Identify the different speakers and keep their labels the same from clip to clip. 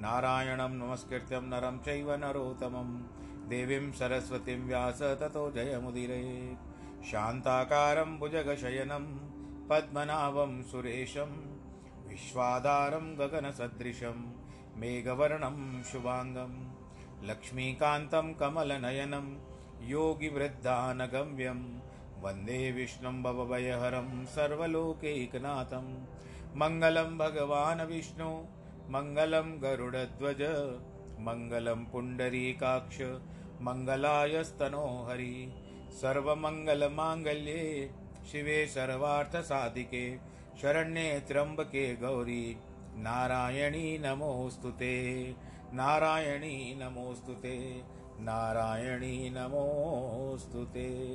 Speaker 1: नारायणं नमस्कृत्यं नरं चैव नरोत्तमं। देवीं सरस्वतीं व्यास ततो जयमुदीरयेत् शान्ताकारं भुजगशयनं, पद्मनाभं सुरेशं, विश्वाधारं गगनसदृशं, मेघवर्णं शुभाङ्गं, लक्ष्मीकान्तं कमलनयनं, योगिवृद्धानगम्यं, वंदे विष्णुं भवभयहरं सर्वलोकैकनाथं, मङ्गलं भगवान् विष्णु मङ्गलं गरुडध्वज, मङ्गलं पुण्डरीकाक्ष मङ्गलायस्तनो हरि सर्वमङ्गलमाङ्गल्ये, शिवे सर्वार्थसाधिके, शरण्ये त्र्यम्बके गौरी, नारायणी नमोऽस्तु ते, नारायणी नमोऽस्तु ते, नारायणी नमोऽस्तु ते।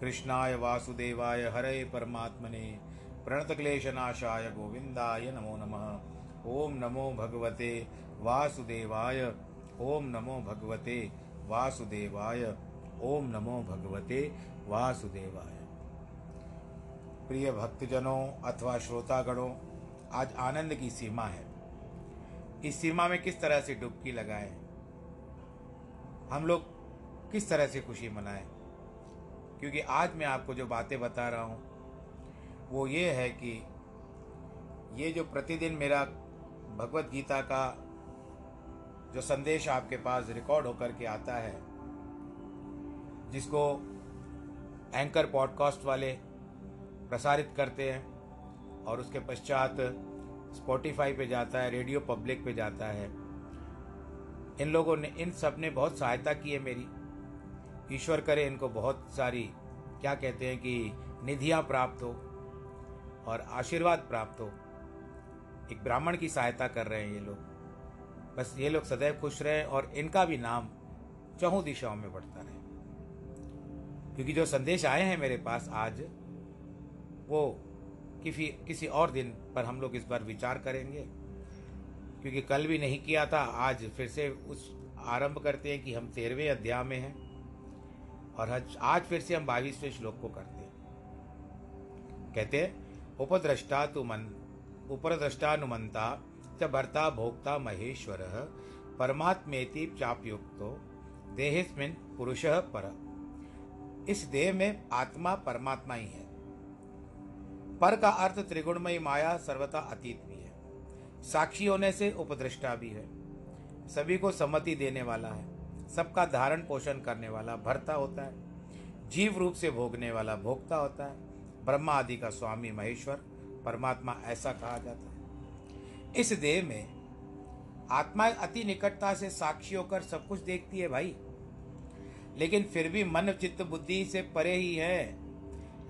Speaker 1: कृष्णाय वासुदेवाय हरे परमात्मने, प्रणतक्लेशनाशाय गोविन्दाय नमो नमः। ॐ नमो भगवते वासुदेवाय। ओम नमो भगवते वासुदेवाय। ओम नमो भगवते वासुदेवाय। प्रिय भक्तजनों अथवा श्रोतागणों, आज आनंद की सीमा है। इस सीमा में किस तरह से डुबकी लगाएँ? हम लोग किस तरह से खुशी मनाएँ? क्योंकि आज मैं आपको जो बातें बता रहा हूँ, वो ये है कि ये जो प्रतिदिन मेरा भगवत गीता का जो संदेश आपके पास रिकॉर्ड होकर के आता है, जिसको एंकर पॉडकास्ट वाले प्रसारित करते हैं और उसके पश्चात स्पॉटिफाई पे जाता है रेडियो पब्लिक पे जाता है। इन लोगों ने, इन सबने बहुत सहायता की है मेरी। ईश्वर करे इनको बहुत सारी, क्या कहते हैं कि निधियाँ प्राप्त हो और आशीर्वाद प्राप्त हो। एक ब्राह्मण की सहायता कर रहे हैं ये लोग। बस ये लोग सदैव खुश रहे और इनका भी नाम चहु दिशाओं में बढ़ता रहे। क्योंकि जो संदेश आए हैं मेरे पास आज, वो किसी किसी और दिन पर हम लोग इस बार विचार करेंगे। क्योंकि कल भी नहीं किया था, आज फिर से उस आरंभ करते हैं कि हम तेरहवें अध्याय में हैं और आज फिर से हम बाईसवें श्लोक को करते हैं। कहते हैं, उपद्रष्टा तु मन उपरद्रष्टानुमंता च भर्ता भोक्ता महेश्वर परमात्मेति चापयुक्तो, देहेस्मिन पुरुष पर। इस देह में आत्मा परमात्मा ही है। पर का अर्थ त्रिगुणमयी माया सर्वथा अतीत भी है। साक्षी होने से उपद्रष्टा भी है। सभी को सम्मति देने वाला है। सबका धारण पोषण करने वाला, भरता होता है। जीव रूप से भोगने वाला, भोक्ता होता है। ब्रह्मा आदि का स्वामी महेश्वर परमात्मा ऐसा कहा जाता है। इस देह में आत्मा अति निकटता से साक्षी होकर सब कुछ देखती है भाई। लेकिन फिर भी मन, चित्त, बुद्धि से परे ही है।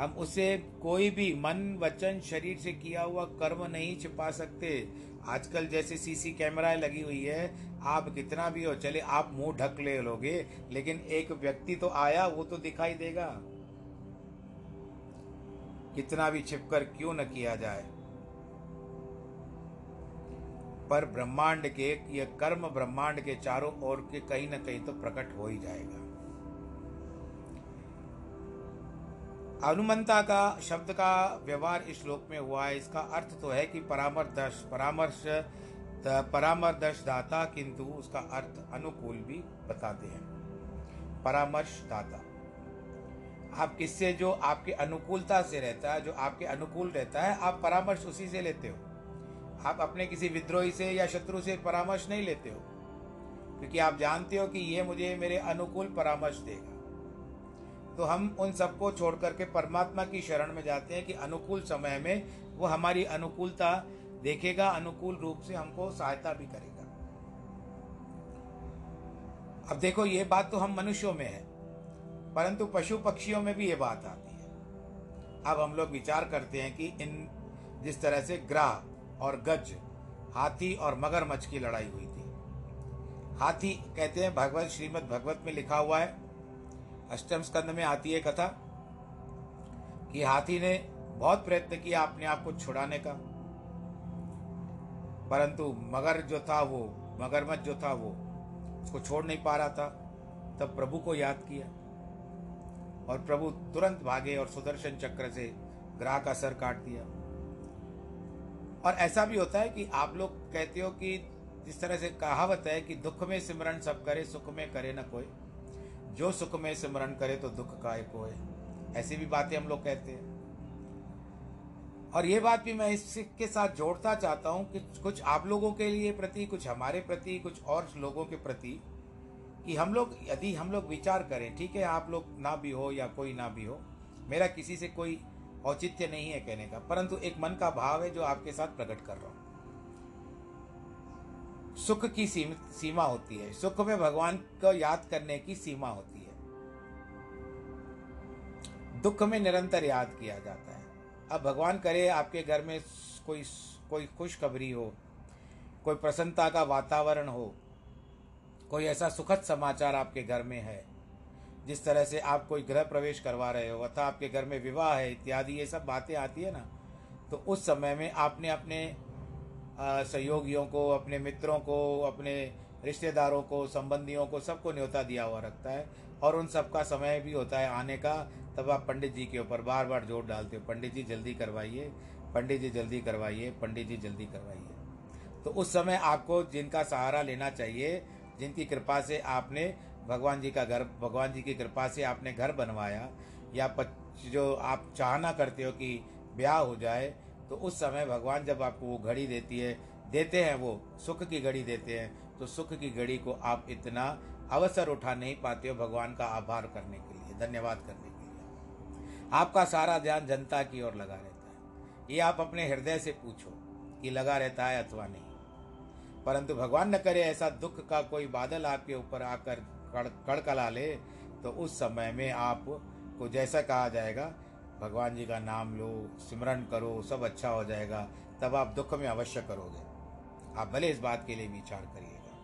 Speaker 1: हम उसे कोई भी मन, वचन, शरीर से किया हुआ कर्म नहीं छिपा सकते। आजकल जैसे सीसी कैमरा लगी हुई है, आप कितना भी हो, चले आप मुँह ढक ले लोगे, लेकिन एक व्यक्ति तो आया, वो तो दिखाई देगा। कितना भी छिपकर क्यों न किया जाए। पर ब्रह्मांड के यह कर्म ब्रह्मांड के चारों ओर के कहीं ना कहीं तो प्रकट हो ही जाएगा। अनुमंता का शब्द का व्यवहार इस श्लोक में हुआ है। इसका अर्थ तो है कि परामर्श परामर्श परामर्श दाता किंतु उसका अर्थ अनुकूल भी बताते हैं। परामर्श दाता आप किससे जो आपके अनुकूलता से रहता है, जो आपके अनुकूल रहता है, आप परामर्श उसी से लेते हो। आप अपने किसी विद्रोही से या शत्रु से परामर्श नहीं लेते हो, क्योंकि आप जानते हो कि ये मुझे मेरे अनुकूल परामर्श देगा। तो हम उन सबको छोड़ करके परमात्मा की शरण में जाते हैं कि अनुकूल समय में वो हमारी अनुकूलता देखेगा, अनुकूल रूप से हमको सहायता भी करेगा। अब देखो, ये बात तो हम मनुष्यों में है। परंतु पशु पक्षियों में भी ये बात आती है। अब हम लोग विचार करते हैं कि इन जिस तरह से ग्राह और गज, हाथी और मगरमच्छ की लड़ाई हुई थी। हाथी कहते हैं भगवत, श्रीमद भगवत में लिखा हुआ है। अष्टम स्कंद में आती है कथा कि हाथी ने बहुत प्रयत्न किया अपने आप को छुड़ाने का। परंतु मगर जो था वो, मगरमच्छ जो था वो उसको छोड़ नहीं पा रहा था। तब प्रभु को याद किया। और प्रभु तुरंत भागे और सुदर्शन चक्र से ग्राह का सर काट दिया। और ऐसा भी होता है कि आप लोग कहते हो कि जिस तरह से कहावत है कि दुख में सिमरण सब करे, सुख में करे न कोई। जो सुख में सिमरण करे तो दुख का एक होए ऐसी भी बातें हम लोग कहते हैं। और ये बात भी मैं इसके साथ जोड़ता चाहता हूँ कि कुछ आप लोगों के लिए प्रति, कुछ हमारे प्रति, कुछ और लोगों के प्रति कि हम लोग, यदि हम लोग विचार करें, ठीक है, आप लोग ना भी हो या कोई ना भी हो, मेरा किसी से कोई औचित्य नहीं है कहने का, परंतु एक मन का भाव है जो आपके साथ प्रकट कर रहा हूँ। सुख की सीमा होती है। सुख में भगवान को याद करने की सीमा होती है। दुख में निरंतर याद किया जाता है। अब भगवान करे, आपके घर में कोई कोई खुशखबरी हो, कोई प्रसन्नता का वातावरण हो कोई ऐसा सुखद समाचार आपके घर में है? जिस तरह से आप कोई गृह प्रवेश करवा रहे हो, अथवा आपके घर में विवाह है, इत्यादि, ये सब बातें आती है ना तो उस समय में आपने अपने सहयोगियों को, अपने मित्रों को, अपने रिश्तेदारों को, संबंधियों को सबको न्योता दिया हुआ रखता है, और उन सबका समय भी होता है आने का, तब आप पंडित जी के ऊपर बार बार ज़ोर डालते हो, पंडित जी जल्दी करवाइए, पंडित जी जल्दी करवाइए, पंडित जी जल्दी करवाइए। तो उस समय आपको जिनका सहारा लेना चाहिए जिनकी कृपा से आपने भगवान जी का घर, भगवान जी की कृपा से आपने घर बनवाया, या जो आप चाहना करते हो कि ब्याह हो जाए तो उस समय भगवान जब आपको वो घड़ी देती है, देते हैं वो, सुख की घड़ी देते हैं तो सुख की घड़ी को आप इतना अवसर उठा नहीं पाते हो भगवान का आभार करने के लिए, धन्यवाद करने के लिए। आपका सारा ध्यान जनता की ओर लगा रहता है। ये आप अपने हृदय से पूछो कि लगा रहता है अथवा नहीं। परंतु भगवान न करे ऐसा दुख का कोई बादल आपके ऊपर आकर कड़कला ले तो उस समय में आप को जैसा कहा जाएगा, भगवान जी का नाम लो, सिमरन करो, सब अच्छा हो जाएगा, तब आप दुख में अवश्य करोगे। आप भले इस बात के लिए विचार करिएगा।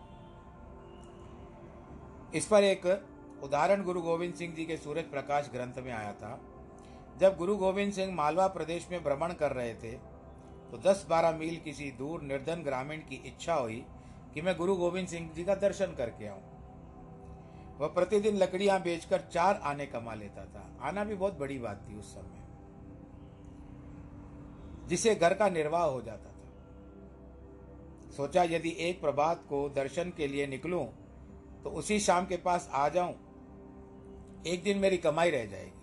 Speaker 1: इस पर एक उदाहरण गुरु गोविंद सिंह जी के सूरज प्रकाश ग्रंथ में आया था। जब गुरु गोविंद सिंह मालवा प्रदेश में भ्रमण कर रहे थे तो 10-12 मील किसी दूर निर्धन ग्रामीण की इच्छा हुई कि मैं गुरु गोविंद सिंह जी का दर्शन करके आऊँ। वह प्रतिदिन लकड़ियाँ बेचकर चार आने कमा लेता था। आना भी बहुत बड़ी बात थी उस समय, जिसे घर का निर्वाह हो जाता था। सोचा यदि एक प्रभात को दर्शन के लिए निकलूं तो उसी शाम के पास आ जाऊँ। एक दिन मेरी कमाई रह जाएगी।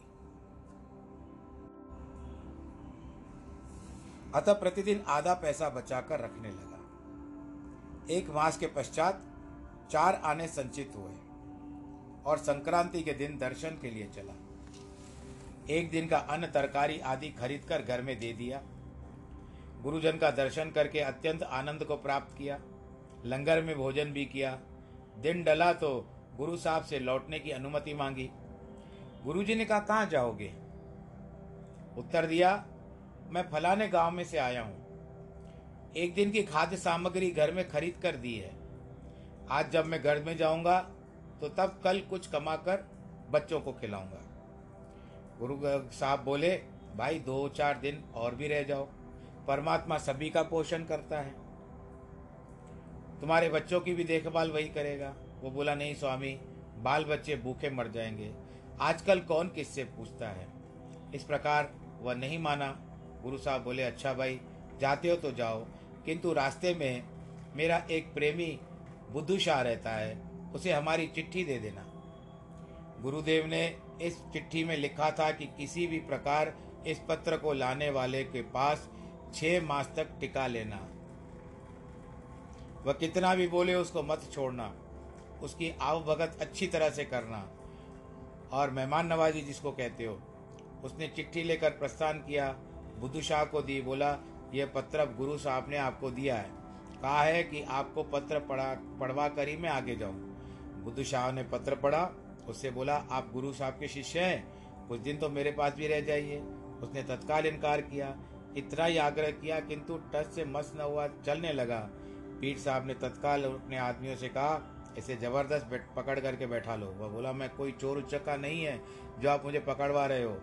Speaker 1: अतः प्रतिदिन आधा पैसा बचाकर रखने लगा। एक मास के पश्चात चार आने संचित हुए और संक्रांति के दिन दर्शन के लिए चला। एक दिन का अन्न तरकारी आदि खरीद कर घर में दे दिया। गुरुजन का दर्शन करके अत्यंत आनंद को प्राप्त किया। लंगर में भोजन भी किया। दिन डला तो गुरु साहब से लौटने की अनुमति मांगी। गुरु जी ने कहा, कहाँ जाओगे? उत्तर दिया मैं फलाने गाँव में से आया हूँ। एक दिन की खाद्य सामग्री घर में खरीद कर दी है। आज जब मैं घर में जाऊँगा तो तब कल कुछ कमा कर बच्चों को खिलाऊँगा। गुरु साहब बोले, भाई, दो चार दिन और भी रह जाओ। परमात्मा सभी का पोषण करता है। तुम्हारे बच्चों की भी देखभाल वही करेगा। वो बोला, नहीं स्वामी बाल बच्चे भूखे मर जाएँगे। आजकल कौन किससे पूछता है? इस प्रकार वह नहीं माना। गुरु साहब बोले अच्छा भाई, जाते हो तो जाओ। किंतु रास्ते में मेरा एक प्रेमी बुद्धू शाह रहता है, उसे हमारी चिट्ठी दे देना। गुरुदेव ने इस चिट्ठी में लिखा था कि किसी भी प्रकार इस पत्र को लाने वाले के पास छह मास तक टिका लेना। वह कितना भी बोले, उसको मत छोड़ना। उसकी आवभगत अच्छी तरह से करना। और मेहमान नवाजी जिसको कहते हो, उसने चिट्ठी लेकर प्रस्थान किया। बुद्धू शाह को दी, बोला, यह पत्र गुरु साहब ने आपको दिया है। कहा है कि आपको पत्र पढ़ा, पढ़वा कर ही मैं आगे जाऊँ। बुद्धू शाह ने पत्र पढ़ा, उससे बोला, आप गुरु साहब के शिष्य हैं, कुछ दिन तो मेरे पास भी रह जाइए। उसने तत्काल इनकार किया। इतना ही आग्रह किया, किंतु टच से मस न हुआ, चलने लगा। पीठ साहब ने तत्काल अपने आदमियों से कहा, इसे ज़बरदस्त पकड़ करके बैठा लो। वह बोला, मैं कोई चोर उचक्का नहीं है, जो आप मुझे पकड़वा रहे हो।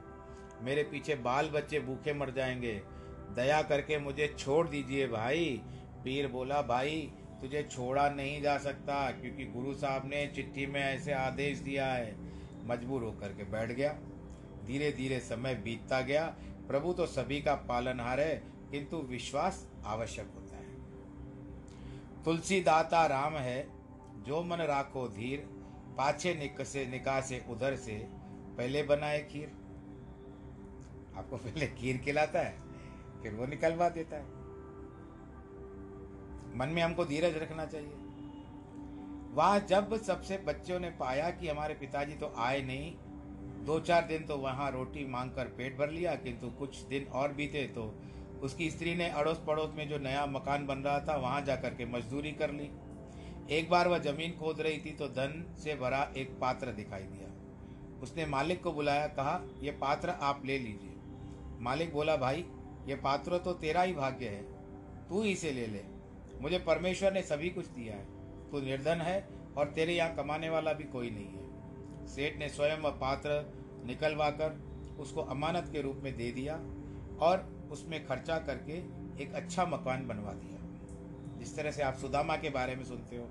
Speaker 1: मेरे पीछे बाल बच्चे भूखे मर जाएँगे। दया करके मुझे छोड़ दीजिए भाई। पीर बोला, भाई, तुझे छोड़ा नहीं जा सकता क्योंकि गुरु साहब ने चिट्ठी में ऐसे आदेश दिया है। मजबूर होकर के बैठ गया। धीरे धीरे समय बीतता गया। प्रभु तो सभी का पालनहार है, किंतु विश्वास आवश्यक होता है। तुलसी दाता राम है, जो मन राखो धीर, पाछे निक निकसे निकासे उधर से, पहले बनाए खीर। आपको पहले खीर खिलाता है, फिर वो निकलवा देता है। मन में हमको धीरज रखना चाहिए। वहाँ जब सबसे बच्चों ने पाया कि हमारे पिताजी तो आए नहीं, दो चार दिन तो वहाँ रोटी मांग कर पेट भर लिया, किंतु कुछ दिन और बीते तो उसकी स्त्री ने अड़ोस पड़ोस में जो नया मकान बन रहा था, वहाँ जाकर के मजदूरी कर ली। एक बार वह ज़मीन खोद रही थी तो धन से भरा एक पात्र दिखाई दिया। उसने मालिक को बुलाया, कहा यह पात्र आप ले लीजिए। मालिक बोला, भाई, ये पात्र तो तेरा ही भाग्य है। तू इसे ले ले। मुझे परमेश्वर ने सभी कुछ दिया है। तू निर्धन है और तेरे यहाँ कमाने वाला भी कोई नहीं है। सेठ ने स्वयं वह पात्र निकलवा कर उसको अमानत के रूप में दे दिया और उसमें खर्चा करके एक अच्छा मकान बनवा दिया। जिस तरह से आप सुदामा के बारे में सुनते हो।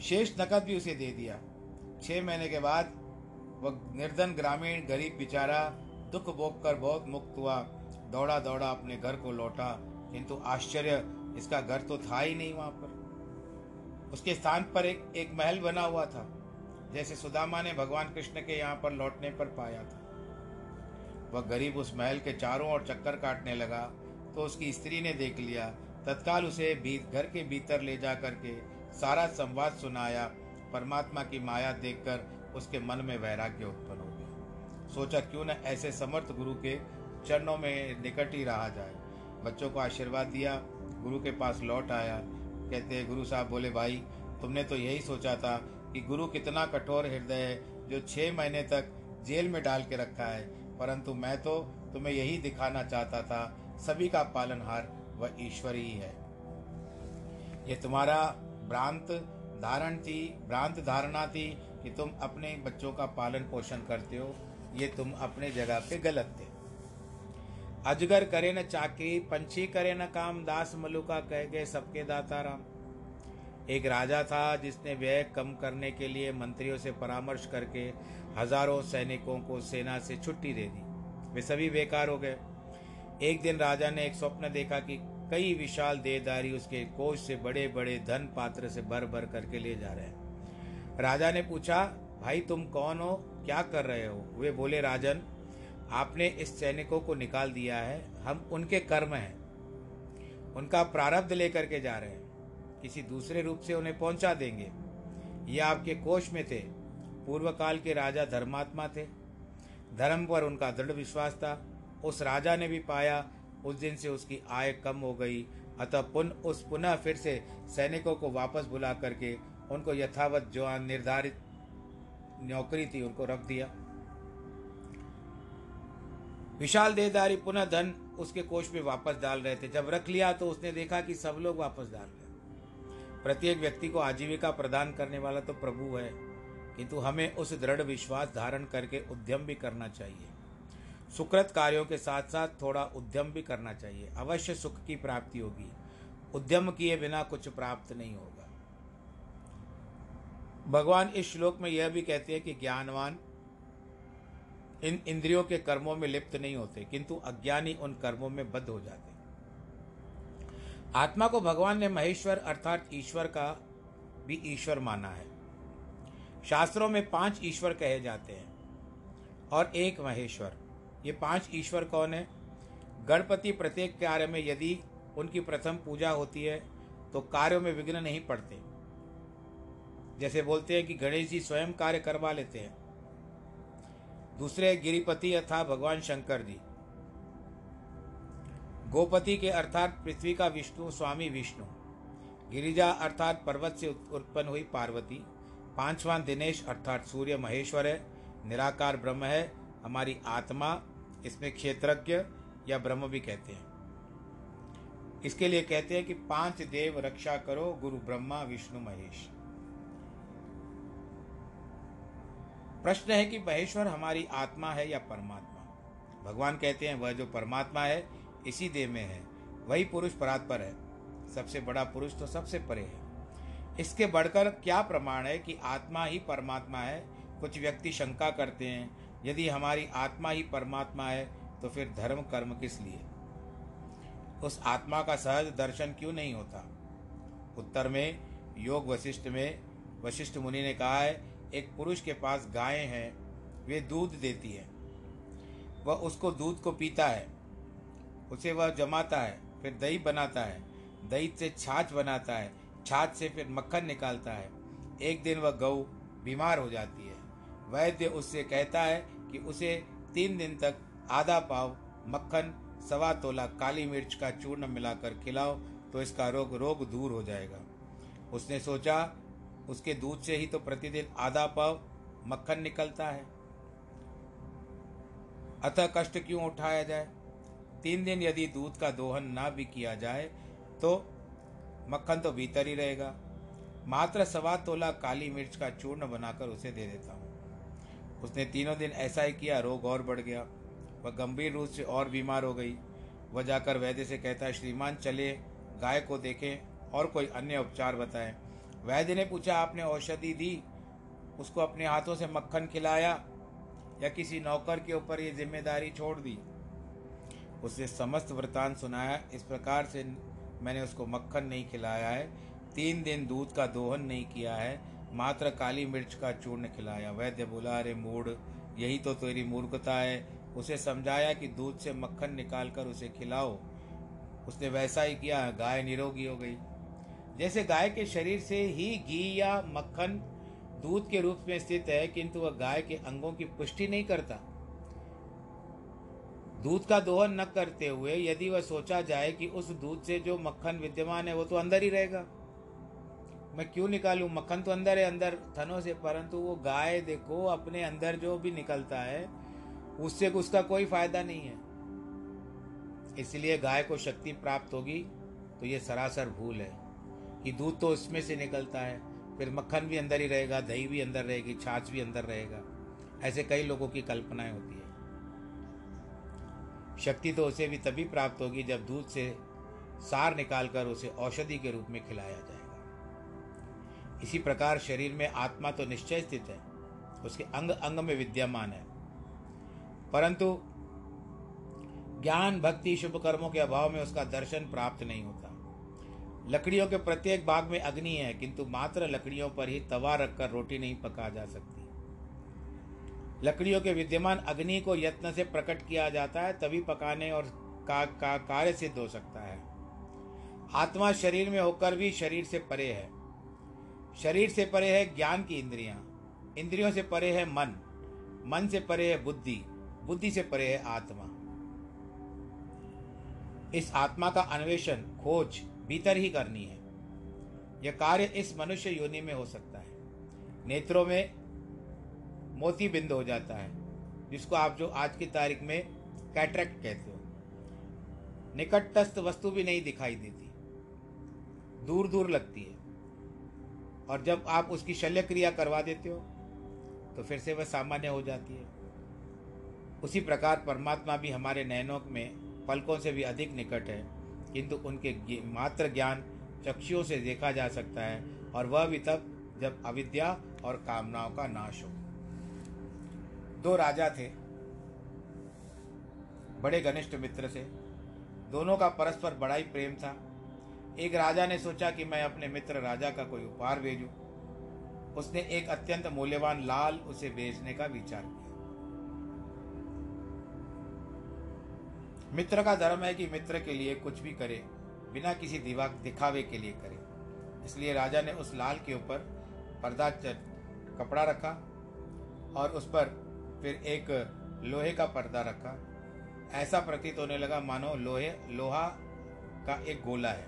Speaker 1: शेष नकद भी उसे दे दिया। छह महीने के बाद वह निर्धन, ग्रामीण, गरीब, बेचारा दुख भोग कर बहुत मुक्त हुआ। दौड़ा दौड़ा अपने घर को लौटा। किंतु आश्चर्य, इसका घर तो था ही नहीं वहाँ पर। उसके स्थान पर एक एक महल बना हुआ था, जैसे सुदामा ने भगवान कृष्ण के यहाँ पर लौटने पर पाया था। वह गरीब उस महल के चारों ओर चक्कर काटने लगा तो उसकी स्त्री ने देख लिया। तत्काल उसे घर के भीतर ले जा करके सारा संवाद सुनाया। परमात्मा की माया देखकर उसके मन में वैराग्य उत्पन्न हो सोचा क्यों न ऐसे समर्थ गुरु के चरणों में निकट ही रहा जाए। बच्चों को आशीर्वाद दिया, गुरु के पास लौट आया। कहते गुरु साहब बोले, भाई, तुमने तो यही सोचा था कि गुरु कितना कठोर हृदय है, जो छः महीने तक जेल में डाल के रखा है। परंतु मैं तो तुम्हें यही दिखाना चाहता था, सभी का पालनहार वह ईश्वर ही है। ये तुम्हारा भ्रांत धारण थी, भ्रांत धारणा थी कि तुम अपने बच्चों का पालन पोषण करते हो। ये तुम अपने जगह पे गलत थे। अजगर करे न चाकरी, पंछी करे न काम, दास मलुका कह गए सबके दाता राम। एक राजा था जिसने व्यय कम करने के लिए मंत्रियों से परामर्श करके हज़ारों सैनिकों को सेना से छुट्टी दे दी। वे सभी बेकार हो गए। एक दिन राजा ने एक स्वप्न देखा कि कई विशाल देहदारी उसके कोष से बड़े बड़े धन पात्र से भर भर करके ले जा रहे हैं। राजा ने पूछा भाई तुम कौन हो? क्या कर रहे हो? वे बोले, राजन, आपने इस सैनिकों को निकाल दिया है। हम उनके कर्म हैं। उनका प्रारब्ध लेकर के जा रहे हैं। किसी दूसरे रूप से उन्हें पहुँचा देंगे। ये आपके कोष में थे। पूर्व काल के राजा धर्मात्मा थे। धर्म पर उनका दृढ़ विश्वास था। उस राजा ने भी पाया। उस दिन से उसकी आय कम हो गई। अतः पुनः, उस पुनः फिर से सैनिकों को वापस बुला करके उनको यथावत जो निर्धारित नौकरी थी, उनको रख दिया। विशाल देहदारी, पुनः धन उसके कोष में वापस डाल रहे थे। जब रख लिया तो उसने देखा कि सब लोग वापस डाल रहे प्रत्येक व्यक्ति को आजीविका प्रदान करने वाला तो प्रभु है, किंतु हमें उस दृढ़ विश्वास धारण करके उद्यम भी करना चाहिए। सुकृत कार्यों के साथ साथ थोड़ा उद्यम भी करना चाहिए। अवश्य सुख की प्राप्ति होगी। उद्यम किए बिना कुछ प्राप्त नहीं होगा। भगवान इस श्लोक में यह भी कहते हैं कि ज्ञानवान इन इंद्रियों के कर्मों में लिप्त नहीं होते, किंतु अज्ञानी उन कर्मों में बद्ध हो जाते आत्मा को भगवान ने महेश्वर अर्थात ईश्वर का भी ईश्वर माना है। शास्त्रों में पाँच ईश्वर कहे जाते हैं और एक महेश्वर। ये पाँच ईश्वर कौन है? गणपति प्रत्येक कार्य में यदि उनकी प्रथम पूजा होती है तो कार्यों में विघ्न नहीं पड़ते। जैसे बोलते हैं कि गणेश जी स्वयं कार्य करवा लेते हैं। दूसरे गिरिपति अर्थात भगवान शंकर जी गोपति के अर्थात पृथ्वी का विष्णु, स्वामी विष्णु। गिरिजा अर्थात पर्वत से उत्पन्न हुई पार्वती। पांचवा दिनेश अर्थात सूर्य महेश्वर है। निराकार ब्रह्म है। हमारी आत्मा, इसमें क्षेत्रज्ञ या ब्रह्म भी कहते हैं। इसके लिए कहते हैं कि पाँच देव रक्षा करो, गुरु ब्रह्मा, विष्णु महेश। प्रश्न है कि महेश्वर हमारी आत्मा है या परमात्मा? भगवान कहते हैं, वह जो परमात्मा है, इसी देह में है। वही पुरुष परात्पर है। सबसे बड़ा पुरुष तो सबसे परे है। इसके बढ़कर क्या प्रमाण है कि आत्मा ही परमात्मा है? कुछ व्यक्ति शंका करते हैं, यदि हमारी आत्मा ही परमात्मा है तो फिर धर्म कर्म किस लिए? उस आत्मा का सहज दर्शन क्यों नहीं होता? उत्तर में, योग वशिष्ठ में, वशिष्ठ मुनि ने कहा है एक पुरुष के पास गाय हैं, वे दूध देती है। वह उसको दूध को पीता है। उसे वह जमाता है, फिर दही बनाता है। दही से छाछ बनाता है, छाछ से फिर मक्खन निकालता है। एक दिन वह गऊ बीमार हो जाती है। वैद्य उससे कहता है कि उसे तीन दिन तक आधा पाव मक्खन, सवा तोला काली मिर्च का चूर्ण मिलाकर खिलाओ तो इसका रोग रोग दूर हो जाएगा। उसने सोचा उसके दूध से ही तो प्रतिदिन आधा पाव मक्खन निकलता है। अतः कष्ट क्यों उठाया जाए? तीन दिन यदि दूध का दोहन ना भी किया जाए तो मक्खन तो भीतर ही रहेगा। मात्र सवा तोला काली मिर्च का चूर्ण बनाकर उसे दे देता हूँ। उसने तीनों दिन ऐसा ही किया, रोग और बढ़ गया। वह गंभीर रूप से और बीमार हो गई। वह जाकर वैद्य से कहता है, श्रीमान चले गाय को देखें और कोई अन्य उपचार बताएँ। वैद्य ने पूछा, आपने औषधि दी? उसको अपने हाथों से मक्खन खिलाया या किसी नौकर के ऊपर ये ज़िम्मेदारी छोड़ दी? उसने समस्त वृतांत सुनाया, इस प्रकार से मैंने उसको मक्खन नहीं खिलाया है, तीन दिन दूध का दोहन नहीं किया है, मात्र काली मिर्च का चूर्ण खिलाया। वैद्य बोला, अरे मूड यही तो तेरी मूर्खता है। उसे समझाया कि दूध से मक्खन निकाल कर उसे खिलाओ। उसने वैसा ही किया, गाय निरोगी हो गई। जैसे गाय के शरीर से ही घी या मक्खन दूध के रूप में स्थित है, किंतु वह गाय के अंगों की पुष्टि नहीं करता। दूध का दोहन न करते हुए यदि वह सोचा जाए कि उस दूध से जो मक्खन विद्यमान है, वो तो अंदर ही रहेगा। मैं क्यों निकालूं? मक्खन तो अंदर है, अंदर थनों से, परंतु वो गाय देखो, अपने अंदर जो भी निकलता है, उससे उसका कोई फ़ायदा नहीं है। इसलिए गाय को शक्ति प्राप्त होगी तो ये सरासर भूल है। कि दूध तो इसमें से निकलता है, फिर मक्खन भी अंदर ही रहेगा, दही भी अंदर रहेगी, छाछ भी अंदर रहेगा। ऐसे कई लोगों की कल्पनाएँ होती है। शक्ति तो उसे भी तभी प्राप्त होगी जब दूध से सार निकालकर उसे औषधि के रूप में खिलाया जाएगा। इसी प्रकार शरीर में आत्मा तो निश्चय स्थित है, उसके अंग अंग में विद्यमान है। परंतु ज्ञान, भक्ति, शुभ कर्मों के अभाव में उसका दर्शन प्राप्त नहीं होता। लकड़ियों के प्रत्येक भाग में अग्नि है किंतु मात्र लकड़ियों पर ही तवा रखकर रोटी नहीं पका जा सकती। लकड़ियों के विद्यमान अग्नि को यत्न से प्रकट किया जाता है तभी पकाने और का, का कार्य सिद्ध हो सकता है। आत्मा शरीर में होकर भी शरीर से परे है। शरीर से परे है ज्ञान की इंद्रियाँ। इंद्रियों से परे है मन। मन से परे है बुद्धि। बुद्धि से परे है आत्मा। इस आत्मा का अन्वेषण खोज भीतर ही करनी है। यह कार्य इस मनुष्य योनि में हो सकता है। नेत्रों में मोती बिंद हो जाता है, जिसको आप जो आज की तारीख में कैट्रैक्ट कहते हो। निकटस्थ वस्तु भी नहीं दिखाई देती। दूर दूर लगती है। और जब आप उसकी शल्य क्रिया करवा देते हो तो फिर से वह सामान्य हो जाती है। उसी प्रकार परमात्मा भी हमारे नयनों में पलकों से भी अधिक निकट है। किंतु उनके मात्र ज्ञान चक्षुओं से देखा जा सकता है और वह भी तब जब अविद्या और कामनाओं का नाश हो। दो राजा थे, बड़े घनिष्ठ मित्र से। दोनों का परस्पर बड़ा ही प्रेम था। एक राजा ने सोचा कि मैं अपने मित्र राजा का कोई उपहार भेजूं। उसने एक अत्यंत मूल्यवान लाल उसे बेचने का विचार किया। मित्र का धर्म है कि मित्र के लिए कुछ भी करे, बिना किसी दिवा दिखावे के लिए करे। इसलिए राजा ने उस लाल के ऊपर पर्दा कपड़ा रखा और उस पर फिर एक लोहे का पर्दा रखा। ऐसा प्रतीत होने लगा, मानो लोहे, लोहा का एक गोला है।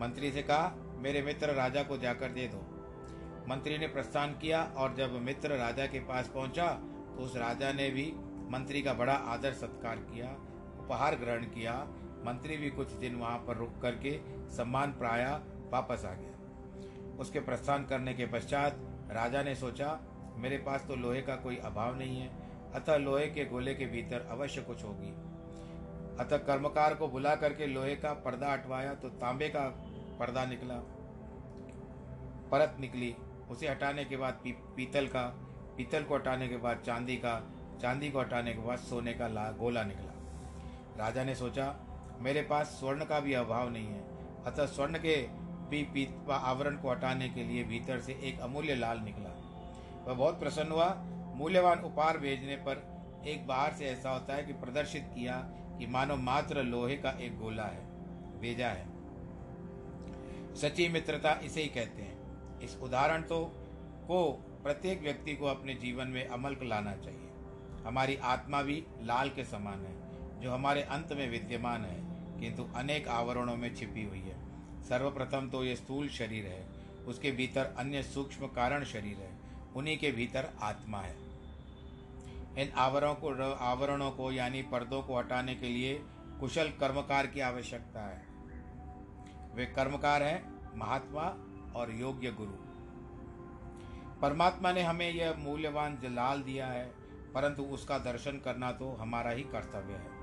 Speaker 1: मंत्री से कहा, मेरे मित्र, राजा को जाकर दे दो। मंत्री ने प्रस्थान किया और जब मित्र राजा के पास पहुँचा तो उस राजा ने भी मंत्री का बड़ा आदर सत्कार किया। उपहार ग्रहण किया। मंत्री भी कुछ दिन वहाँ पर रुक करके सम्मान प्राया वापस आ गया। उसके प्रस्थान करने के पश्चात राजा ने सोचा मेरे पास तो लोहे का कोई अभाव नहीं है अतः लोहे के गोले के भीतर अवश्य कुछ होगी। अतः कर्मकार को बुला करके लोहे का पर्दा हटवाया तो तांबे का पर्दा निकला। परत निकली। उसे हटाने के बाद पी, पीतल का पीतल को हटाने के बाद चांदी का चांदी को हटाने के बाद सोने का ला गोला निकला। राजा ने सोचा, मेरे पास स्वर्ण का भी अभाव नहीं है, अतः स्वर्ण के भी पीत आवरण को हटाने के लिए भीतर से एक अमूल्य लाल निकला। वह बहुत प्रसन्न हुआ, मूल्यवान उपहार भेजने पर एक बाहर से ऐसा होता है कि प्रदर्शित किया कि मानो मात्र लोहे का एक गोला है, भेजा है। सच्ची मित्रता इसे ही कहते हैं। इस उदाहरण तो को प्रत्येक व्यक्ति को अपने जीवन में अमल लाना चाहिए। हमारी आत्मा भी लाल के समान है। जो हमारे अंत में विद्यमान है, किंतु अनेक आवरणों में छिपी हुई है। सर्वप्रथम तो ये स्थूल शरीर है, उसके भीतर अन्य सूक्ष्म कारण शरीर है, उन्हीं के भीतर आत्मा है। इन आवरणों को आवरणों को, यानी पर्दों को हटाने के लिए कुशल कर्मकार की आवश्यकता है। वे कर्मकार हैं, महात्मा और योग्य गुरु। परमात्मा ने हमें यह मूल्यवान जलाल दिया है, परंतु उसका दर्शन करना तो हमारा ही कर्तव्य है।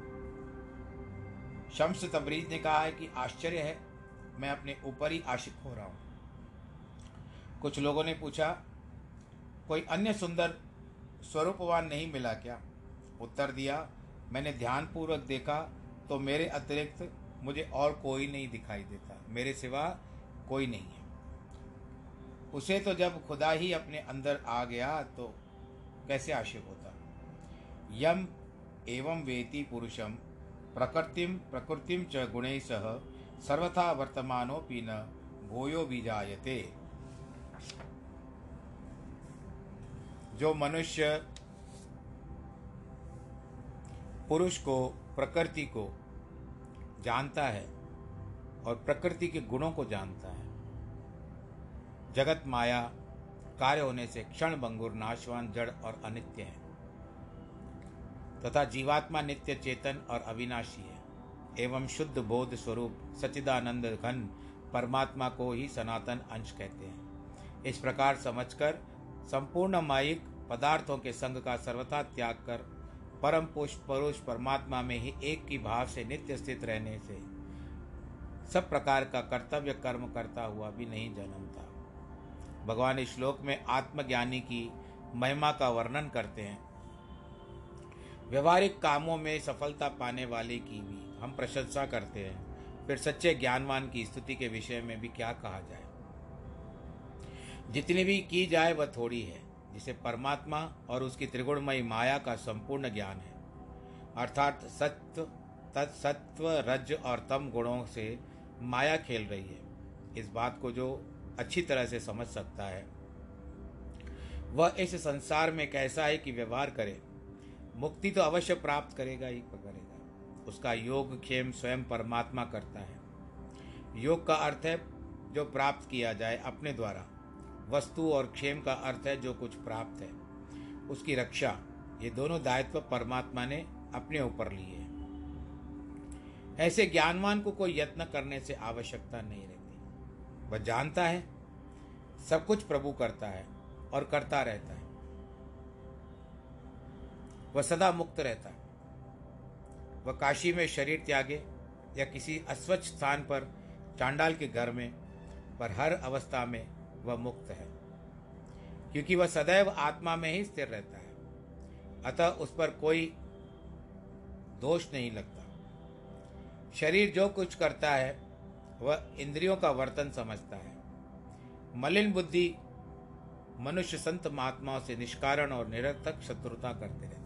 Speaker 1: शम्स तबरीज ने कहा है कि आश्चर्य है, मैं अपने ऊपर ही आशिक हो रहा हूँ। कुछ लोगों ने पूछा, कोई अन्य सुंदर स्वरूपवान नहीं मिला क्या? उत्तर दिया, मैंने ध्यानपूर्वक देखा तो मेरे अतिरिक्त मुझे और कोई नहीं दिखाई देता, मेरे सिवा कोई नहीं है। उसे तो जब खुदा ही अपने अंदर आ गया तो कैसे आशिक होता? यम एवं वेति पुरुषम प्रकृतिम प्रकृति च गुण सह सर्वथा वर्तमानोपि न भूयो भी जायते जो मनुष्य पुरुष को, प्रकृति को जानता है और प्रकृति के गुणों को जानता है, जगत माया कार्य होने से क्षण भंगुर नाशवान, जड़ और अनित्य है। तथा जीवात्मा नित्य चेतन और अविनाशी है। एवं शुद्ध बोध स्वरूप सच्चिदानंद घन परमात्मा को ही सनातन अंश कहते हैं। इस प्रकार समझकर, संपूर्ण माइक पदार्थों के संग का सर्वथा त्याग कर, परम पुरुष परमात्मा में ही एक की भाव से नित्य स्थित रहने से सब प्रकार का कर्तव्य कर्म करता हुआ भी नहीं जन्मता। भगवान इस श्लोक में आत्मज्ञानी की महिमा का वर्णन करते हैं। व्यवहारिक कामों में सफलता पाने वाले की भी हम प्रशंसा करते हैं। फिर सच्चे ज्ञानवान की स्तुति के विषय में भी क्या कहा जाए? जितनी भी की जाए, वह थोड़ी है, जिसे परमात्मा और उसकी त्रिगुणमयी माया का संपूर्ण ज्ञान है। अर्थात सत्व तत्सत्व रज और तम गुणों से माया खेल रही है। इस बात को जो अच्छी तरह से समझ सकता है, वह इस संसार में कैसा है कि व्यवहार करे मुक्ति तो अवश्य प्राप्त करेगा ही करेगा। उसका योग क्षेम स्वयं परमात्मा करता है। योग का अर्थ है जो प्राप्त किया जाए अपने द्वारा। वस्तु और क्षेम का अर्थ है जो कुछ प्राप्त है। उसकी रक्षा, ये दोनों दायित्व परमात्मा ने अपने ऊपर लिए हैं। ऐसे ज्ञानवान को कोई यत्न करने से आवश्यकता नहीं रहती। वह जानता है, सब कुछ प्रभु करता है और करता रहता है। वह सदा मुक्त रहता है। वह काशी में शरीर त्यागे या किसी अस्वच्छ स्थान पर चांडाल के घर में, पर हर अवस्था में वह मुक्त है, क्योंकि वह सदैव आत्मा में ही स्थिर रहता है। अतः उस पर कोई दोष नहीं लगता। शरीर जो कुछ करता है, वह इंद्रियों का वर्तन समझता है। मलिन बुद्धि मनुष्य संत महात्माओं से निष्कारण और निरर्थक शत्रुता करते रहते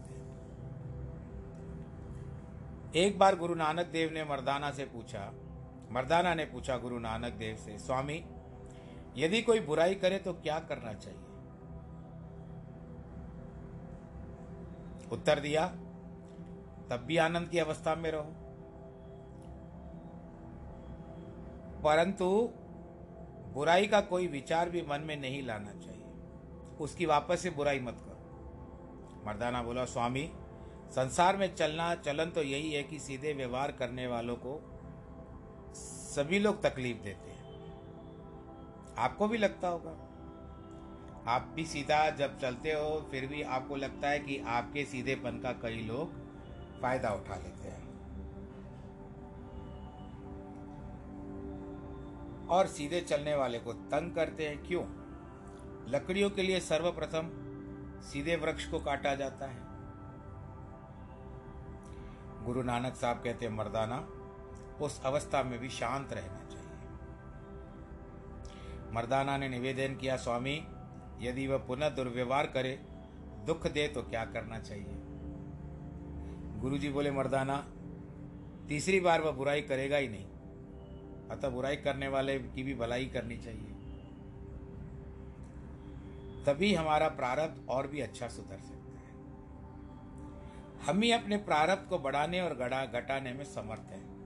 Speaker 1: एक बार गुरु नानक देव ने मर्दाना से पूछा, मर्दाना ने पूछा, गुरु नानक देव से, स्वामी, यदि कोई बुराई करे तो क्या करना चाहिए? उत्तर दिया, तब भी आनंद की अवस्था में रहो। परंतु बुराई का कोई विचार भी मन में नहीं लाना चाहिए। उसकी वापस से बुराई मत करो। मर्दाना बोला, स्वामी संसार में चलना, चलन तो यही है कि सीधे व्यवहार करने वालों को सभी लोग तकलीफ़ देते हैं। आपको भी लगता होगा। आप भी सीधा जब चलते हो, फिर भी आपको लगता है कि आपके सीधेपन का कई लोग फ़ायदा उठा लेते हैं। और सीधे चलने वाले को तंग करते हैं। क्यों? लकड़ियों के लिए सर्वप्रथम सीधे वृक्ष को काटा जाता है। गुरु नानक साहब कहते हैं, मर्दाना, उस अवस्था में भी शांत रहना चाहिए। मर्दाना ने निवेदन किया, स्वामी, यदि वह पुनः दुर्व्यवहार करे, दुख दे तो क्या करना चाहिए? गुरु जी बोले, मर्दाना, तीसरी बार वह बुराई करेगा ही नहीं। अतः बुराई करने वाले की भी भलाई करनी चाहिए। तभी हमारा प्रारब्ध और भी अच्छा सुधर सकता हम ही अपने प्रारब्ध को बढ़ाने और गड़ा घटाने में समर्थ हैं।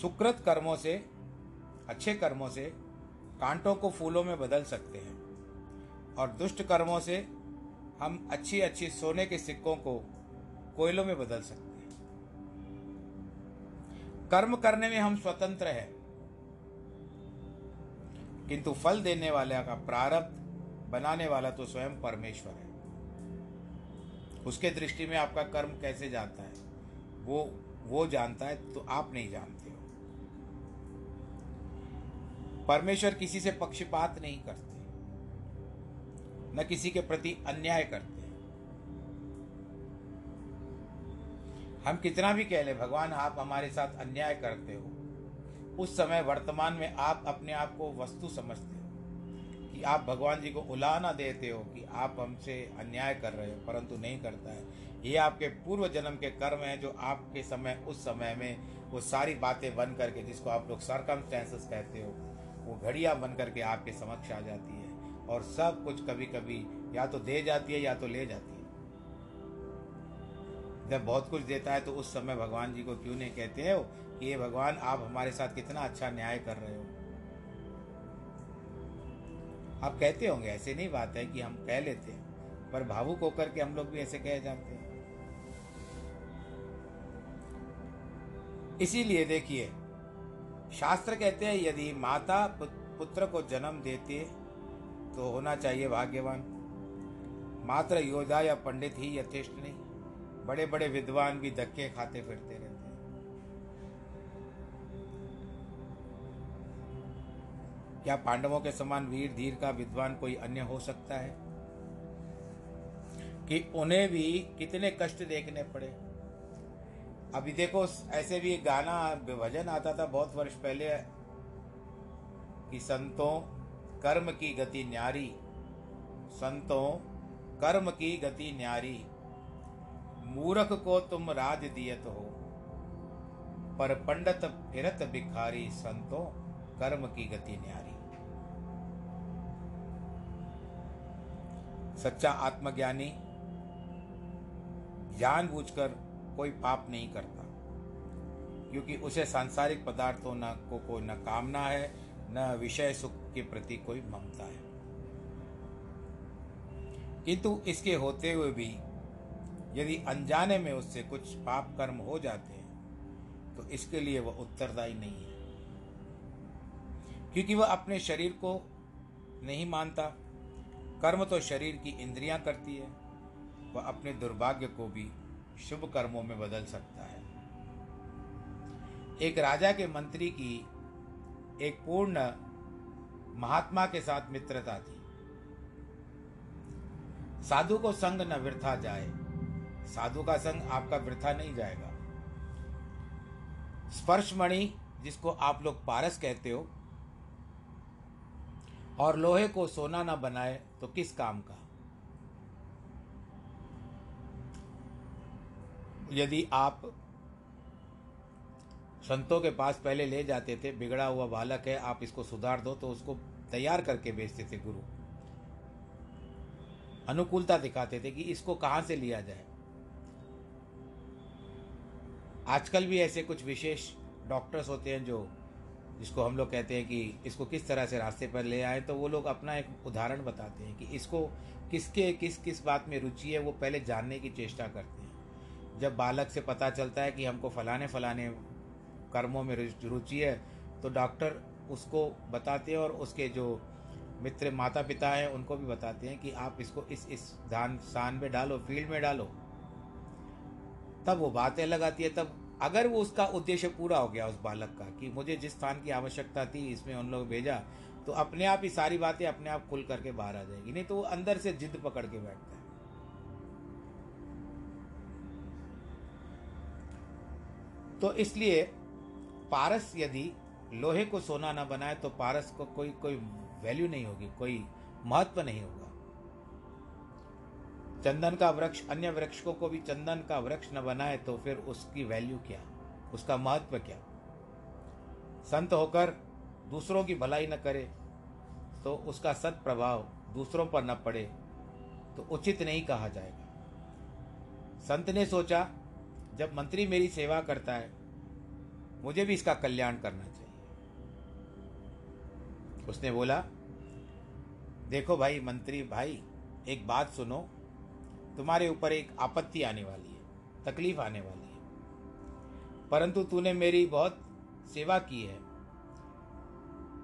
Speaker 1: सुकृत कर्मों से, अच्छे कर्मों से, कांटों को फूलों में बदल सकते हैं। और दुष्ट कर्मों से, हम अच्छी अच्छी सोने के सिक्कों को कोयलों में बदल सकते हैं। कर्म करने में हम स्वतंत्र हैं। किंतु फल देने वाले का प्रारब्ध, बनाने वाला तो स्वयं परमेश्वर है। उसके दृष्टि में आपका कर्म कैसे जाता है? वो वो जानता है तो आप नहीं जानते हो। परमेश्वर किसी से पक्षपात नहीं करते। न किसी के प्रति अन्याय करते। हम कितना भी कह ले, भगवान, आप हमारे साथ अन्याय करते हो। उस समय वर्तमान में आप अपने आप को वस्तु समझते हो। आप भगवान जी को उलाना देते हो कि आप हमसे अन्याय कर रहे हो, परंतु नहीं करता है। ये आपके पूर्व जन्म के कर्म हैं जो आपके समय, उस समय में वो सारी बातें बन करके जिसको आप लोग सरकमस्टेंसेस कहते हो, वो घड़ियाँ बन करके आपके समक्ष आ जाती है। और सब कुछ कभी कभी या तो दे जाती है या तो ले जाती है। जब बहुत कुछ देता है तो उस समय भगवान जी को क्यों नहीं कहते हो कि ये भगवान, आप हमारे साथ कितना अच्छा न्याय कर रहे हो? आप कहते होंगे, ऐसे नहीं बात है कि हम कह लेते हैं, पर भावुक होकर के हम लोग भी ऐसे कह जाते हैं। इसीलिए देखिए, शास्त्र कहते हैं, यदि माता पुत्र को जन्म देते तो होना चाहिए भाग्यवान। मात्र योद्धा या पंडित ही यथेष्ट नहीं बड़े बड़े विद्वान भी धक्के खाते फिरते रहते क्या पांडवों के समान वीर धीर का विद्वान कोई अन्य हो सकता है? कि उन्हें भी कितने कष्ट देखने पड़े। अभी देखो, ऐसे भी एक गाना, भजन आता था बहुत वर्ष पहले, कि संतों कर्म की गति न्यारी, संतों कर्म की गति न्यारी, मूरख को तुम राज दियत हो, पर पंडित फिरत भिखारी संतों। कर्म की गति न्यारी सच्चा आत्मज्ञानी जानबूझकर कोई पाप नहीं करता, क्योंकि उसे सांसारिक पदार्थों न को कोई न कामना है, न विषय सुख के प्रति कोई ममता है। किंतु इसके होते हुए भी यदि अनजाने में उससे कुछ पाप कर्म हो जाते हैं तो इसके लिए वह उत्तरदायी नहीं है। क्योंकि वह अपने शरीर को नहीं मानता। कर्म तो शरीर की इंद्रियाँ करती है। वह अपने दुर्भाग्य को भी शुभ कर्मों में बदल सकता है। एक राजा के मंत्री की एक पूर्ण महात्मा के साथ मित्रता थी। साधु को संग न वृथा जाए। साधु का संग आपका वृथा नहीं जाएगा। स्पर्श मणि जिसको आप लोग पारस कहते हो और लोहे को सोना न बनाए तो किस काम का? यदि आप संतों के पास पहले ले जाते थे, बिगड़ा हुआ बालक है, आप इसको सुधार दो तो उसको तैयार करके बेचते थे गुरु। अनुकूलता दिखाते थे कि इसको कहाँ से लिया जाए। आजकल भी ऐसे कुछ विशेष डॉक्टर्स होते हैं जो जिसको हम लोग कहते हैं कि इसको किस तरह से रास्ते पर ले आए तो वो लोग अपना एक उदाहरण बताते हैं कि इसको किसके, किस किस बात में रुचि है, वो पहले जानने की चेष्टा करते हैं। जब बालक से पता चलता है कि हमको फलाने फलाने कर्मों में रुचि है तो डॉक्टर उसको बताते हैं और उसके जो मित्र माता पिता हैं, उनको भी बताते हैं कि आप इसको इस इस धान, शान में डालो, फ़ील्ड में डालो। तब वो बातें लगाती है, तब अगर वो उसका उद्देश्य पूरा हो गया उस बालक का, कि मुझे जिस स्थान की आवश्यकता थी, इसमें उन लोग भेजा तो अपने आप ही सारी बातें अपने आप खुल करके बाहर आ जाएगी। नहीं तो वो अंदर से जिद पकड़ के बैठता है। तो इसलिए पारस यदि लोहे को सोना ना बनाए तो पारस को कोई कोई वैल्यू नहीं होगी, कोई महत्व नहीं होगा। चंदन का वृक्ष अन्य वृक्षों को भी चंदन का वृक्ष न बनाए तो फिर उसकी वैल्यू क्या? उसका महत्व क्या? संत होकर दूसरों की भलाई न करे तो उसका सत प्रभाव दूसरों पर न पड़े तो उचित नहीं कहा जाएगा। संत ने सोचा, जब मंत्री मेरी सेवा करता है, मुझे भी इसका कल्याण करना चाहिए। उसने बोला, देखो भाई मंत्री भाई, एक बात सुनो तुम्हारे ऊपर एक आपत्ति आने वाली है, तकलीफ़ आने वाली है। परंतु तूने मेरी बहुत सेवा की है।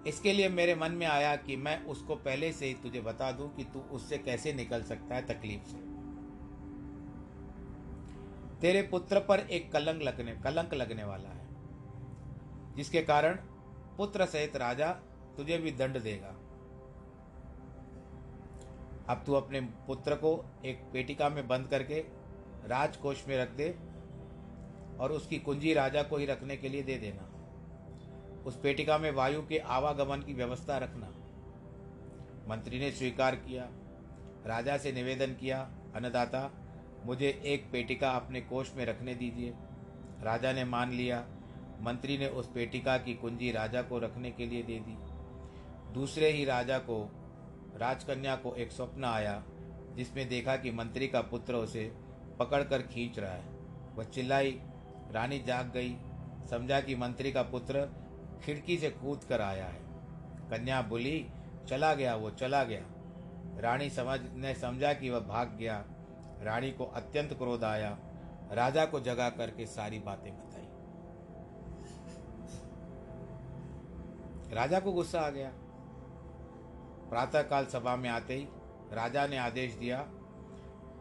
Speaker 1: इसके लिए मेरे मन में आया कि मैं उसको पहले से ही तुझे बता दूँ कि तू उससे कैसे निकल सकता है तकलीफ़ से। तेरे पुत्र पर एक कलंक लगने कलंक लगने वाला है, जिसके कारण पुत्र सहित राजा तुझे भी दंड देगा। अब तू अपने पुत्र को एक पेटिका में बंद करके राजकोष में रख दे और उसकी कुंजी राजा को ही रखने के लिए दे देना। उस पेटिका में वायु के आवागमन की व्यवस्था रखना। मंत्री ने स्वीकार किया, राजा से निवेदन किया, अन्नदाता, मुझे एक पेटिका अपने कोष में रखने दीजिए। राजा ने मान लिया, मंत्री ने उस पेटिका की कुंजी राजा को रखने के लिए दे दी। दूसरे ही राजा को राजकन्या को एक स्वप्न आया, जिसमें देखा कि मंत्री का पुत्र उसे पकड़कर खींच रहा है। वह चिल्लाई, रानी जाग गई, समझा कि मंत्री का पुत्र खिड़की से कूद कर आया है। कन्या बोली, चला गया वो, चला गया। रानी समझ, ने समझा कि वह भाग गया। रानी को अत्यंत क्रोध आया। राजा को जगा करके सारी बातें बताई। राजा को गुस्सा आ गया। प्रातःकाल सभा में आते ही राजा ने आदेश दिया,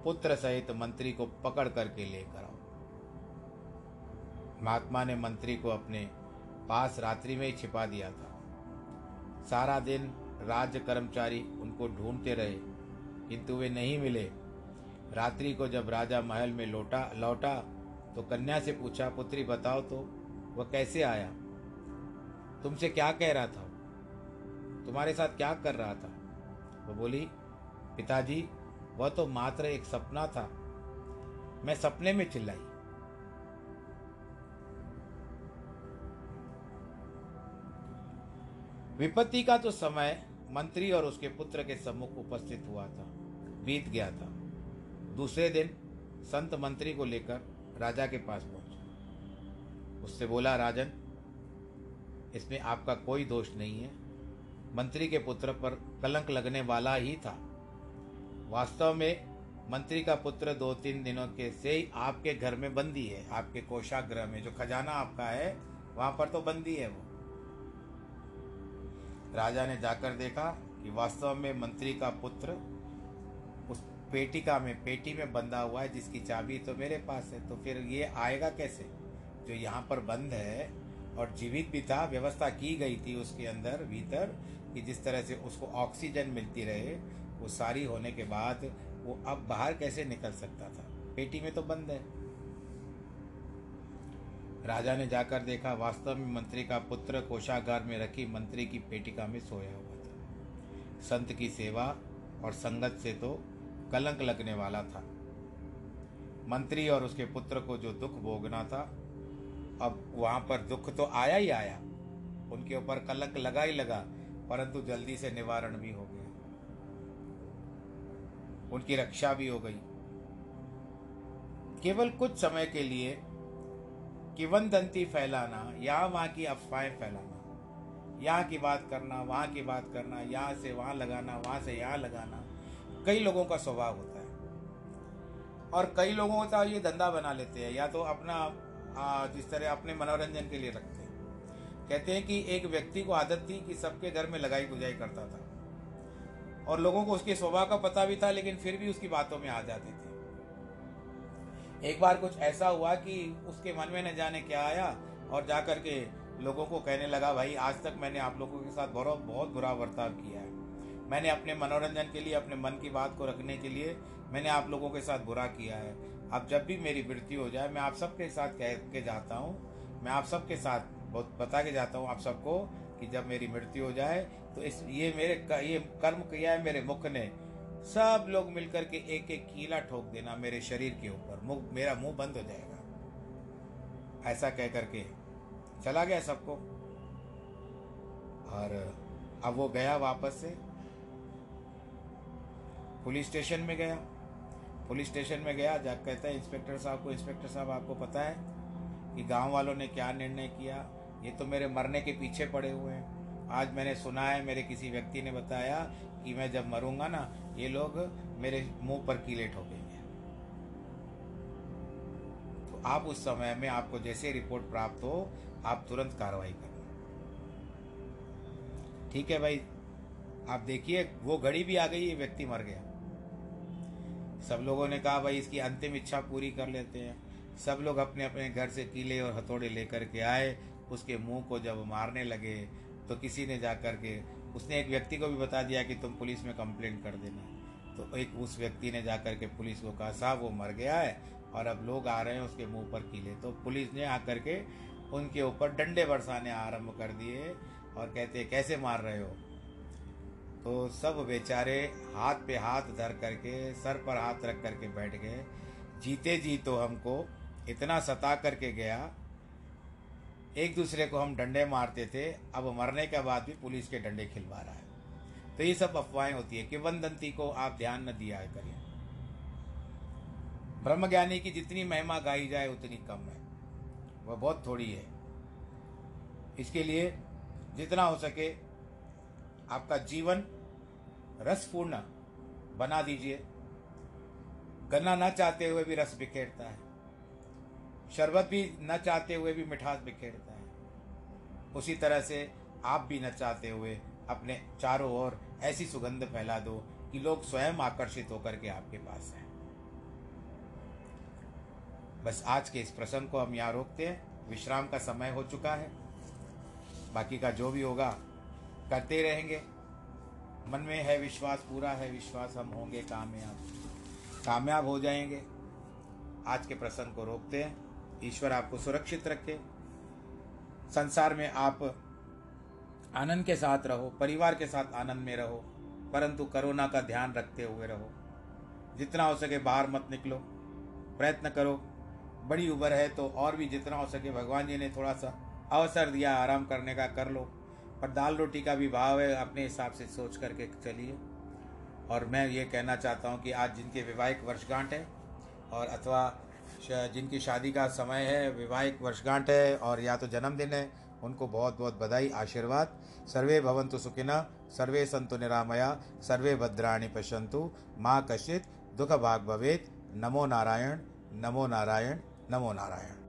Speaker 1: पुत्र सहित मंत्री को पकड़ करके लेकर आओ। महात्मा ने मंत्री को अपने पास रात्रि में ही छिपा दिया था। सारा दिन राज्य कर्मचारी उनको ढूंढते रहे, किंतु वे नहीं मिले। रात्रि को जब राजा महल में लौटा लौटा तो कन्या से पूछा, पुत्री, बताओ तो वह कैसे आया? तुमसे क्या कह रहा था? तुम्हारे साथ क्या कर रहा था? वो बोली, पिताजी, वह तो मात्र एक सपना था। मैं सपने में चिल्लाई। विपत्ति का तो समय मंत्री और उसके पुत्र के सम्मुख उपस्थित हुआ था, बीत गया था। दूसरे दिन संत मंत्री को लेकर राजा के पास पहुँचा। उससे बोला, राजन, इसमें आपका कोई दोष नहीं है। मंत्री के पुत्र पर कलंक लगने वाला ही था। वास्तव में मंत्री का पुत्र दो तीन दिनों के से ही आपके घर में बंदी है। आपके कोषाग्रह में जो खजाना आपका है, वहाँ पर तो बंदी है वो। राजा ने जाकर देखा कि वास्तव में मंत्री का पुत्र उस पेटिका में, पेटी में बंधा हुआ है, जिसकी चाबी तो मेरे पास है। तो फिर ये आएगा कैसे? जो यहाँ पर बंद है और जीवित भी था, व्यवस्था की गई थी उसके अंदर, भीतर कि जिस तरह से उसको ऑक्सीजन मिलती रहे, वो सारी होने के बाद वो अब बाहर कैसे निकल सकता था? पेटी में तो बंद है। राजा ने जाकर देखा, वास्तव में मंत्री का पुत्र कोषागार में रखी मंत्री की पेटिका में सोया हुआ था। संत की सेवा और संगत से तो कलंक लगने वाला था। मंत्री और उसके पुत्र को जो दुख भोगना था, अब वहाँ पर दुख तो आया ही आया। उनके ऊपर कलंक लगा ही लगा। परंतु जल्दी से निवारण भी हो गया। उनकी रक्षा भी हो गई। केवल कुछ समय के लिए किवंदंती फैलाना या वहाँ की अफवाहें फैलाना, यहाँ की बात करना, वहाँ की बात करना, यहाँ से वहाँ लगाना, वहाँ से यहाँ लगाना, कई लोगों का स्वभाव होता है। और कई लोगों का ये धंधा बना लेते हैं, या तो अपना जिस तरह अपने मनोरंजन के लिए रखते हैं। कहते हैं कि एक व्यक्ति को आदत थी कि सबके घर में लगाई गुजाई करता था। और लोगों को उसके स्वभाव का पता भी था, लेकिन फिर भी उसकी बातों में आ जाते थे। एक बार कुछ ऐसा हुआ कि उसके मन में न जाने क्या आया और जाकर के लोगों को कहने लगा, भाई, आज तक मैंने आप लोगों के साथ बहुत बहुत बुरा बर्ताव किया है। मैंने अपने मनोरंजन के लिए, अपने मन की बात को रखने के लिए, मैंने आप लोगों के साथ बुरा किया है। अब जब भी मेरी मृत्यु हो जाए, मैं आप सबके साथ कह के जाता हूँ, मैं आप सबके साथ बहुत बता के जाता हूँ आप सबको कि जब मेरी मृत्यु हो जाए तो इस, ये मेरे ये कर्म किया है मेरे मुख ने। सब लोग मिलकर के एक एक कीला ठोक देना मेरे शरीर के ऊपर। मुख, मेरा मुँह बंद हो जाएगा। ऐसा कह करके चला गया सबको। और अब वो गया वापस से। पुलिस स्टेशन में गया। पुलिस स्टेशन में गया जा कहता है, इंस्पेक्टर साहब को, इंस्पेक्टर साहब, आपको पता है कि गाँव वालों ने क्या निर्णय किया? ये तो मेरे मरने के पीछे पड़े हुए हैं। आज मैंने सुना है, मेरे किसी व्यक्ति ने बताया कि मैं जब मरूँगा ना, ये लोग मेरे मुँह पर कीले ठोकेंगे। तो आप उस समय में आपको जैसे रिपोर्ट प्राप्त हो, आप तुरंत कार्रवाई करें। ठीक है भाई? आप देखिए, वो घड़ी भी आ गई, ये व्यक्ति मर गया। सब लोगों ने कहा, भाई, इसकी अंतिम इच्छा पूरी कर लेते हैं। सब लोग अपने अपने घर से कीले और हथौड़े लेकर के आए। उसके मुँह को जब मारने लगे तो किसी ने जाकर के, उसने एक व्यक्ति को भी बता दिया कि तुम पुलिस में कंप्लेंट कर देना। तो एक उस व्यक्ति ने जाकर के पुलिस को कहा, साहब, वो मर गया है और अब लोग आ रहे हैं उसके मुँह पर कीले। तो पुलिस ने आकर के उनके ऊपर डंडे बरसाने आरंभ कर दिए और कहते, कैसे मार रहे हो? तो सब बेचारे हाथ पे हाथ धर करके, सर पर हाथ रख करके बैठ गए। जीते जी तो हमको इतना सता करके गया एक दूसरे को हम डंडे मारते थे, अब मरने के बाद भी पुलिस के डंडे खिलवा रहा है। तो ये सब अफवाहें होती है कि वनदंती को आप ध्यान न दिया करिए ब्रह्मज्ञानी की जितनी महिमा गाई जाए, उतनी कम है। वह बहुत थोड़ी है। इसके लिए जितना हो सके आपका जीवन रसपूर्ण बना दीजिए। गन्ना न चाहते हुए भी रस बिखेरता है। शरबत भी न चाहते हुए भी मिठास बिखेरता है। उसी तरह से आप भी न चाहते हुए अपने चारों ओर ऐसी सुगंध फैला दो कि लोग स्वयं आकर्षित होकर के आपके पास हैं। बस आज के इस प्रसंग को हम यहाँ रोकते हैं। विश्राम का समय हो चुका है। बाकी का जो भी होगा, करते रहेंगे। मन में है विश्वास, पूरा है विश्वास, हम होंगे कामयाब। कामयाब हो जाएँगे। आज के प्रसंग को रोकते हैं। ईश्वर आपको सुरक्षित रखे। संसार में आप आनंद के साथ रहो, परिवार के साथ आनंद में रहो, परंतु कोरोना का ध्यान रखते हुए रहो। जितना हो सके बाहर मत निकलो, प्रयत्न करो। बड़ी उम्र है तो और भी जितना हो सके भगवान जी ने थोड़ा सा अवसर दिया, आराम करने का कर लो। पर दाल रोटी का भी भाव है, अपने हिसाब से सोच करके चलिए। और मैं ये कहना चाहता हूँ कि आज जिनके वैवाहिक वर्षगांठ है, और अथवा जिनकी शादी का समय है वैवाहिक वर्षगांठ है और या तो जन्मदिन है, उनको बहुत बहुत बधाई, आशीर्वाद। सर्वे भवंतु सुखिना सर्वे संतु निरामया, सर्वे भद्राणी पश्यंतु माँ कश्चित दुख भाग भवेत। नमो नारायण नमो नारायण नमो नारायण।